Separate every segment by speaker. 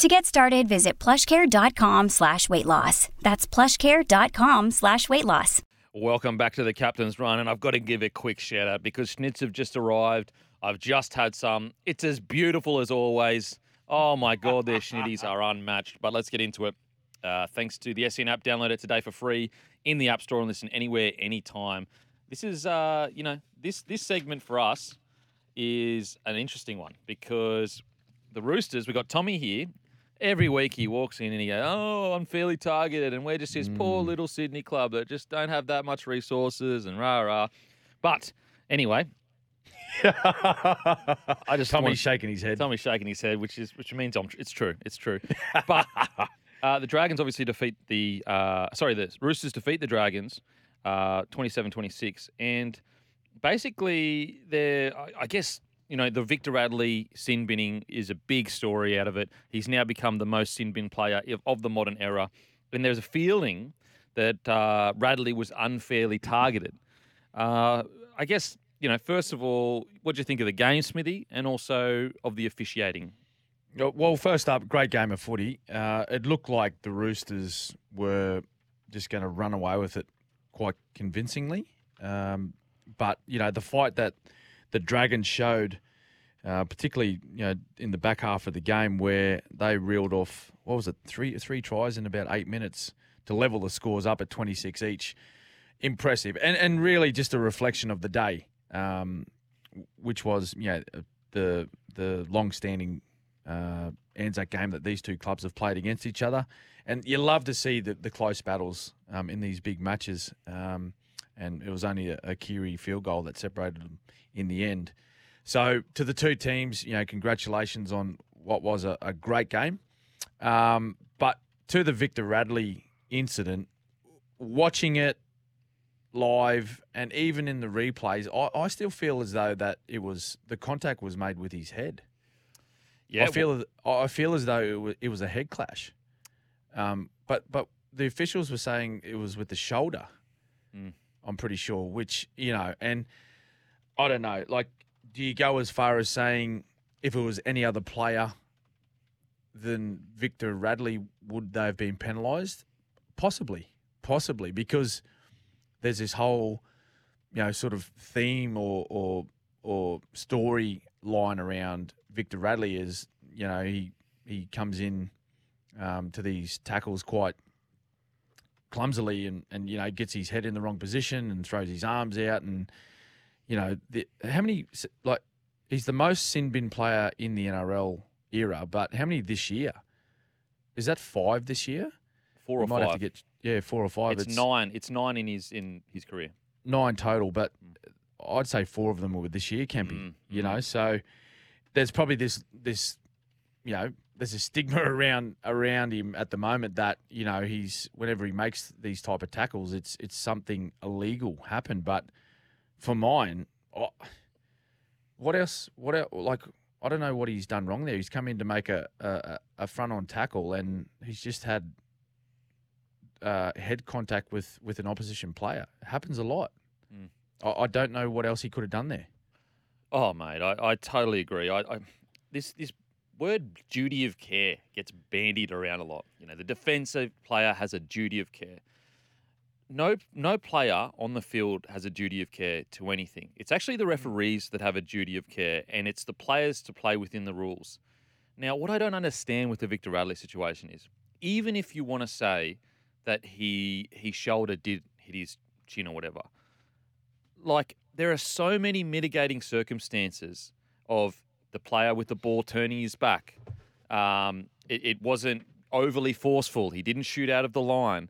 Speaker 1: To get started, visit plushcare.com slash weight loss. That's plushcare.com slash weight loss.
Speaker 2: Welcome back to the Captain's Run, and I've got to give a quick shout out because schnitz have just arrived. I've just had some. It's as beautiful as always. Oh my God, their schnitties are unmatched. But let's get into it. Uh, thanks to the SEN app, download it today for free in the App Store and listen anywhere, anytime. This is, uh, you know, this this segment for us is an interesting one because the Roosters. We got Tommy here. Every week he walks in and he goes, "Oh, unfairly targeted," and we're just this poor little Sydney club that just don't have that much resources and rah rah. But anyway, I just
Speaker 3: Tommy's
Speaker 2: want-
Speaker 3: shaking his head.
Speaker 2: Tommy's shaking his head, which is which means I'm, it's true. It's true. But uh, the Dragons obviously defeat the uh, sorry, the Roosters defeat the Dragons uh, 27-26. and basically they're I, I guess you know the Victor Radley sin binning is a big story out of it. He's now become the most sin bin player of, the modern era, and there's a feeling that uh, Radley was unfairly targeted. Uh, I guess you know. First of all, what do you think of the game, Smithy, and also of the officiating?
Speaker 3: Uh, Well, first up, great game of footy. Uh, it looked like the Roosters were just going to run away with it quite convincingly. Um, but, you know, the fight that the Dragons showed, uh, particularly, you know, in the back half of the game where they reeled off, what was it, three, three tries in about eight minutes to level the scores up at 26 each. Impressive. And, and really just a reflection of the day, um, which was, you know, the, the long-standing uh, Anzac game that these two clubs have played against each other. And you love to see the, the close battles um, in these big matches. Um, and it was only a, a Keary field goal that separated them in the end. So to the two teams, you know, congratulations on what was a, a great game. Um, but to the Victor Radley incident, watching it live and even in the replays, I, I still feel as though that it was the contact was made with his head.
Speaker 2: Yeah,
Speaker 3: I feel as- I feel as though it was, it was a head clash. Um, but but the officials were saying it was with the shoulder.
Speaker 2: Mm.
Speaker 3: I'm pretty sure. Which you know, and I don't know. Like, do you go as far as saying if it was any other player than Victor Radley, would they have been penalised? Possibly, possibly, because there's this whole, you know, sort of theme or or or story line around Victor Radley is, you know, he he comes in um, to these tackles quite clumsily and, and you know gets his head in the wrong position and throws his arms out and you know the, how many like he's the most sin bin player in the NRL era, but how many this year? Is that five this year?
Speaker 2: four or
Speaker 3: might have to
Speaker 2: five.
Speaker 3: get yeah four or five.
Speaker 2: It's, nine. It's nine in his in his career.
Speaker 3: nine total, but I'd say four of them were this year, Kempy.
Speaker 2: Mm,
Speaker 3: You
Speaker 2: mm.
Speaker 3: know, so there's probably this this you know there's a stigma around around him at the moment that you know he's whenever he makes these type of tackles, it's it's something illegal happened. But for mine, oh, what else? What else, like? I don't know what he's done wrong there. He's come in to make a a, a front on tackle, and he's just had uh, head contact with with an opposition player. It happens a lot.
Speaker 2: Mm.
Speaker 3: I, I don't know what else he could have done there.
Speaker 2: Oh, mate, I, I totally agree. I, I this this word duty of care gets bandied around a lot. You know, the defensive player has a duty of care. No, no player on the field has a duty of care to anything. It's actually the mm. referees that have a duty of care, and it's the players to play within the rules. Now, what I don't understand with the Victor Radley situation is, even if you want to say that he his shoulder did hit his chin or whatever, like there are so many mitigating circumstances of the player with the ball turning his back. Um, it, it wasn't overly forceful. He didn't shoot out of the line.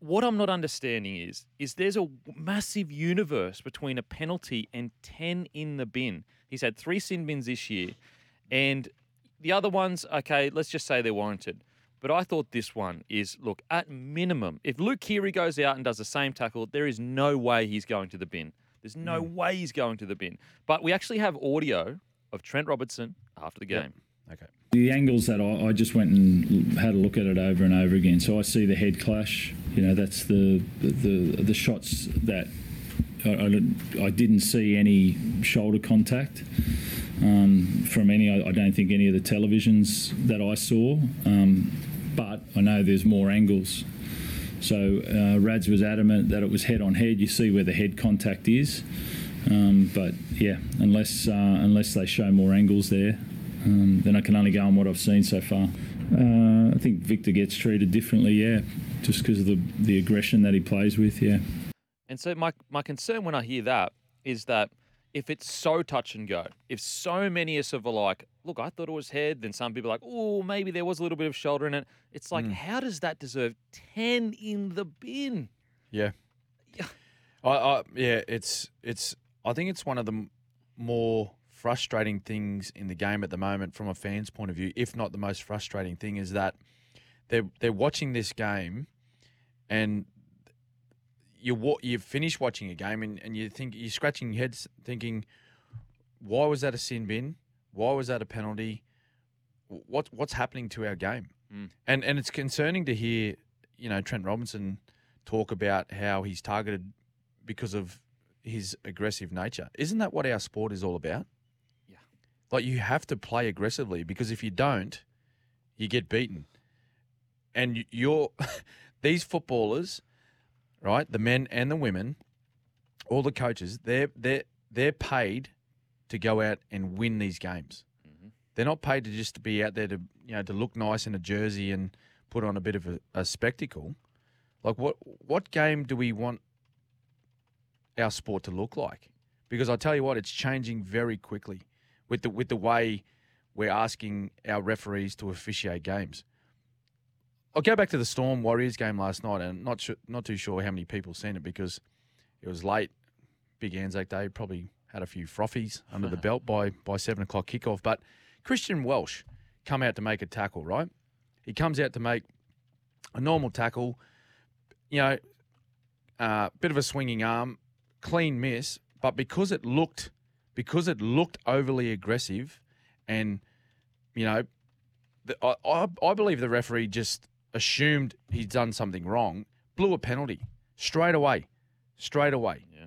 Speaker 2: What I'm not understanding is is there's a massive universe between a penalty and ten in the bin. He's had three sin bins this year, and the other ones, okay, let's just say they're warranted. But I thought this one is look at minimum. If Luke Keary goes out and does the same tackle, there is no way he's going to the bin. There's no way he's going to the bin. But we actually have audio of Trent Robinson after the game.
Speaker 3: Okay.
Speaker 4: The angles that I, I just went and had a look at it over and over again. So I see the head clash. You know, that's the the, the, shots that I, I, I didn't see any shoulder contact um, from any. I, I don't think any of the televisions that I saw. Um, but I know there's more angles. So uh, Rads was adamant that it was head on head. You see where the head contact is. Um, but yeah, unless uh, unless they show more angles there, um, then I can only go on what I've seen so far. Uh, I think Victor gets treated differently, yeah, just because of the, the aggression that he plays with, yeah.
Speaker 2: And so my my concern when I hear that is that if it's so touch and go, if so many are sort of like, look, I thought it was head, then some people are like, oh, maybe there was a little bit of shoulder in it. It's like, how does that deserve ten in the bin?
Speaker 3: Yeah.
Speaker 2: Yeah.
Speaker 3: I, I yeah, it's it's I think it's one of the more frustrating things in the game at the moment from a fan's point of view, if not the most frustrating thing, is that they're they're watching this game and you you finish watching a game and, and you think you're scratching your head thinking, why was that a sin bin? Why was that a penalty? What what's happening to our game?
Speaker 2: Mm.
Speaker 3: And and it's concerning to hear, you know, Trent Robinson talk about how he's targeted because of his aggressive nature. Isn't that what our sport is all about?
Speaker 2: Yeah.
Speaker 3: Like you have to play aggressively because if you don't, you get beaten. And you're these footballers, right? The men and the women, all the coaches, they're they're they're paid to go out and win these games. Mm-hmm. They're not paid to just to be out there to you know to look nice in a jersey and put on a bit of a, a spectacle. Like what what game do we want our sport to look like? Because I tell you what, it's changing very quickly with the with the way we're asking our referees to officiate games. I'll go back to the Storm Warriors game last night, and not su- not too sure how many people seen it because it was late, big Anzac Day. Probably had a few frothies under the belt by by seven o'clock kickoff. But Christian Welch come out to make a tackle, right? He comes out to make a normal tackle, you know, uh, bit of a swinging arm, clean miss, but because it looked because it looked overly aggressive, and you know, the, I, I I believe the referee just assumed he'd done something wrong, blew a penalty straight away, straight away.
Speaker 2: Yeah.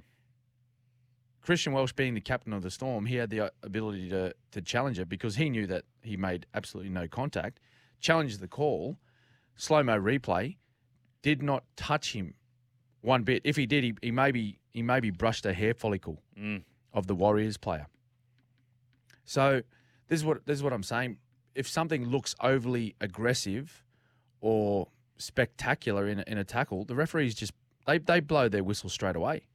Speaker 3: Christian Welch being the captain of the Storm, he had the uh, ability to to challenge it because he knew that he made absolutely no contact. Challenged the call, slow mo replay, did not touch him one bit. If he did, he, he maybe he maybe brushed a hair follicle
Speaker 2: Mm.
Speaker 3: of the Warriors player. So this is what this is what I'm saying. If something looks overly aggressive or spectacular in a, in a tackle, the referees just they they blow their whistle straight away.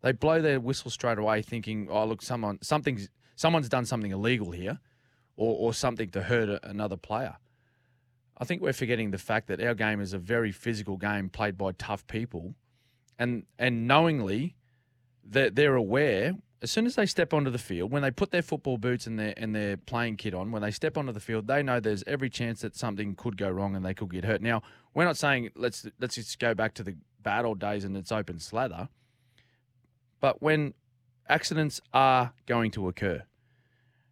Speaker 3: They blow their whistle straight away, thinking, "Oh, look, someone something's someone's done something illegal here, or or something to hurt a, another player." I think we're forgetting the fact that our game is a very physical game played by tough people, and and knowingly, they're, they're aware as soon as they step onto the field, when they put their football boots and their and their playing kit on, when they step onto the field, they know there's every chance that something could go wrong and they could get hurt. Now, we're not saying let's let's just go back to the bad old days and it's open slather, but when accidents are going to occur,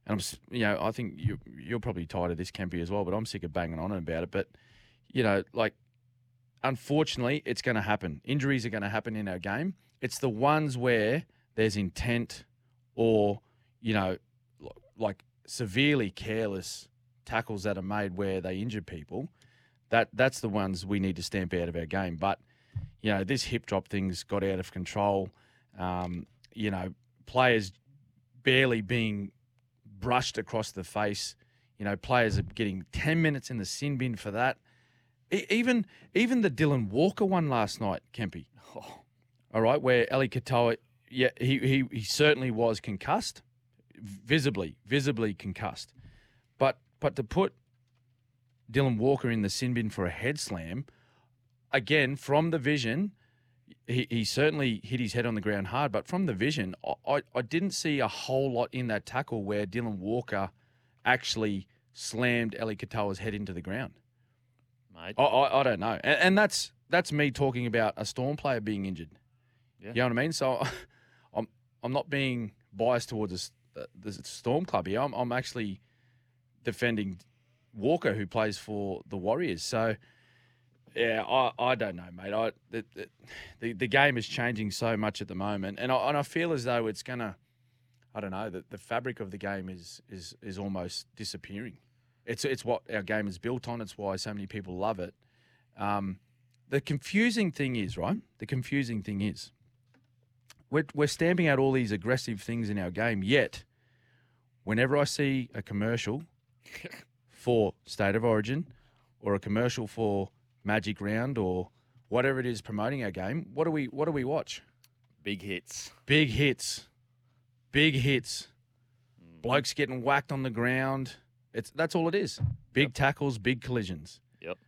Speaker 3: and I'm you know I think you you're probably tired of this, Kempy, as well, but I'm sick of banging on about it. But you know, like unfortunately, it's going to happen. Injuries are going to happen in our game. It's the ones where there's intent or, you know, like severely careless tackles that are made where they injure people. That that's the ones we need to stamp out of our game. But you know, this hip drop thing's got out of control. Um, you know, players barely being brushed across the face. You know, players are getting ten minutes in the sin bin for that. Even even the Dylan Walker one last night, Kempy. All right, where Eli Katoa, yeah, he, he he certainly was concussed, visibly, visibly concussed. But but to put Dylan Walker in the sin bin for a head slam, again from the vision, he, he certainly hit his head on the ground hard. But from the vision, I, I, I didn't see a whole lot in that tackle where Dylan Walker actually slammed Eli Katoa's head into the ground.
Speaker 2: Mate.
Speaker 3: I, I, I don't know, and, and that's that's me talking about a Storm player being injured.
Speaker 2: Yeah.
Speaker 3: You know what I mean? So I'm I'm not being biased towards this, the Storm club here. I'm I'm actually defending Walker, who plays for the Warriors. So yeah, I, I don't know, mate. I the, the- the game is changing so much at the moment, and I and I feel as though it's gonna. I don't know. The, the fabric of the game is is is almost disappearing. It's it's what our game is built on. It's why so many people love it. Um, the confusing thing is, right? The confusing thing is, we're we're stamping out all these aggressive things in our game. Yet, whenever I see a commercial for State of Origin, or a commercial for Magic Round, or whatever it is promoting our game, what do we what do we watch?
Speaker 2: Big hits.
Speaker 3: Big hits, big hits. Blokes getting whacked on the ground. It's that's all it is. Big tackles, big collisions.
Speaker 2: Yep.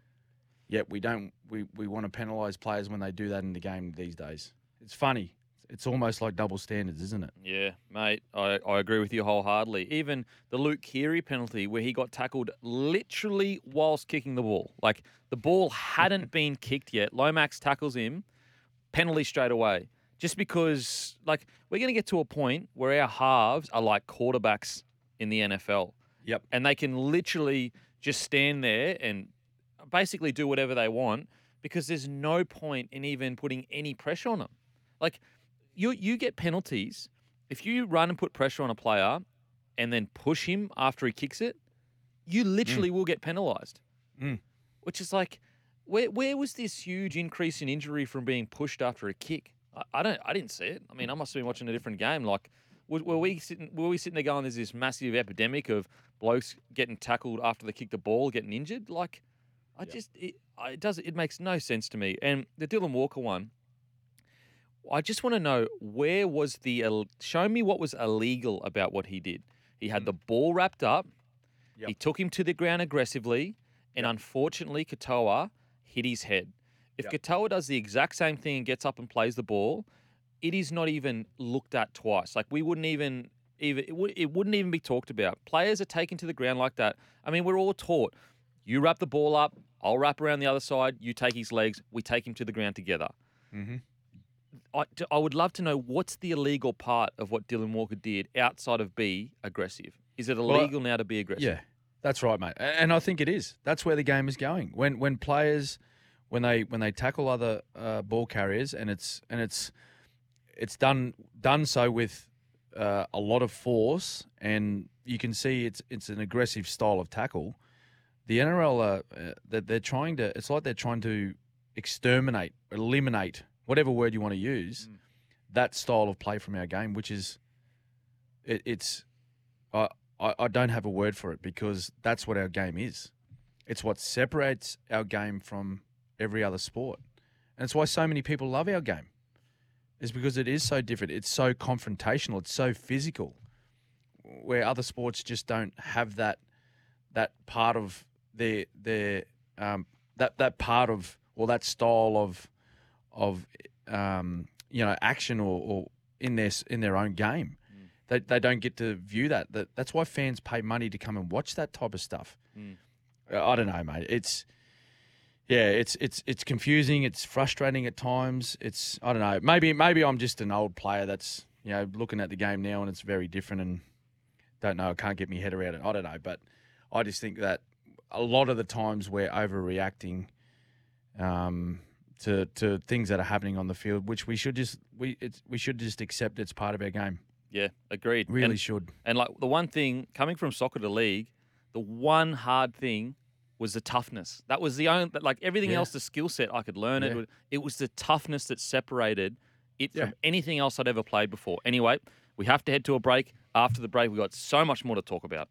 Speaker 3: Yet we don't. We, we want to penalise players when they do that in the game these days. It's funny. It's almost like double standards, isn't it?
Speaker 2: Yeah, mate, I, I agree with you wholeheartedly. Even the Luke Keary penalty, where he got tackled literally whilst kicking the ball. Like the ball hadn't been kicked yet. Lomax tackles him, penalty straight away. Just because, like, we're going to get to a point where our halves are like quarterbacks in the NFL.
Speaker 3: Yep.
Speaker 2: And they can literally just stand there and basically do whatever they want because there's no point in even putting any pressure on them. Like, you you get penalties if you run and put pressure on a player and then push him after he kicks it. You literally will get penalised.
Speaker 3: Mm.
Speaker 2: Which is like, where where was this huge increase in injury from being pushed after a kick? I, I don't I didn't see it. I mean, I must have been watching a different game. Like, were, were we sitting were we sitting there going, "There's this massive epidemic of blokes getting tackled after they kick the ball, getting injured"? Like, I just it, I- it does it makes no sense to me. And the Dylan Walker one. I just want to know where was the show me what was illegal about what he did. He had the mm. ball wrapped up. He took him to the ground aggressively, and unfortunately, Katoa hit his head. If
Speaker 3: Yep.
Speaker 2: Katoa does the exact same thing and gets up and plays the ball, it is not even looked at twice. Like we wouldn't even even it, would, it wouldn't even be talked about. Players are taken to the ground like that. I mean, we're all taught. You wrap the ball up, I'll wrap around the other side. You take his legs, we take him to the ground together.
Speaker 3: Mm-hmm.
Speaker 2: I, I would love to know what's the illegal part of what Dylan Walker did outside of be aggressive. Is it
Speaker 3: Well,
Speaker 2: illegal now to be aggressive?
Speaker 3: Yeah, that's right, mate. And I think it is. That's where the game is going. When when players when they when they tackle other uh, ball carriers and it's and it's it's done done so with uh, a lot of force and you can see it's it's an aggressive style of tackle. The NRL uh, uh, that they're trying to it's like they're trying to exterminate, eliminate whatever word you want to use that style of play from our game, which is it, it's I, I I don't have a word for it because that's what our game is. It's what separates our game from every other sport, and it's why so many people love our game. Is because it is so different. It's so confrontational. It's so physical, where other sports just don't have that that part of their their um, that that part of or that style of of um, you know action or, or in their in their own game. They, they don't get to view that. that. That's why fans pay money to come and watch that type of stuff.
Speaker 2: Mm.
Speaker 3: I don't know, mate. It's yeah, it's it's it's confusing. It's frustrating at times. It's I don't know. Maybe maybe I'm just an old player that's you know looking at the game now and it's very different and don't know. I can't get my head around it. I don't know, but I just think that a lot of the times we're overreacting um, to to things that are happening on the field, which we should just we it's, we should just accept it's part of our game.
Speaker 2: Yeah, agreed.
Speaker 3: Really
Speaker 2: And,
Speaker 3: should.
Speaker 2: and like the one thing coming from soccer to league, the one hard thing was the toughness. That was the only like everything
Speaker 3: Yeah.
Speaker 2: else, the skill set I could learn. It
Speaker 3: Yeah.
Speaker 2: would- it was the toughness that separated it
Speaker 3: Yeah.
Speaker 2: from anything else I'd ever played before. Anyway, we have to head to a break. After the break, we got so much more to talk about.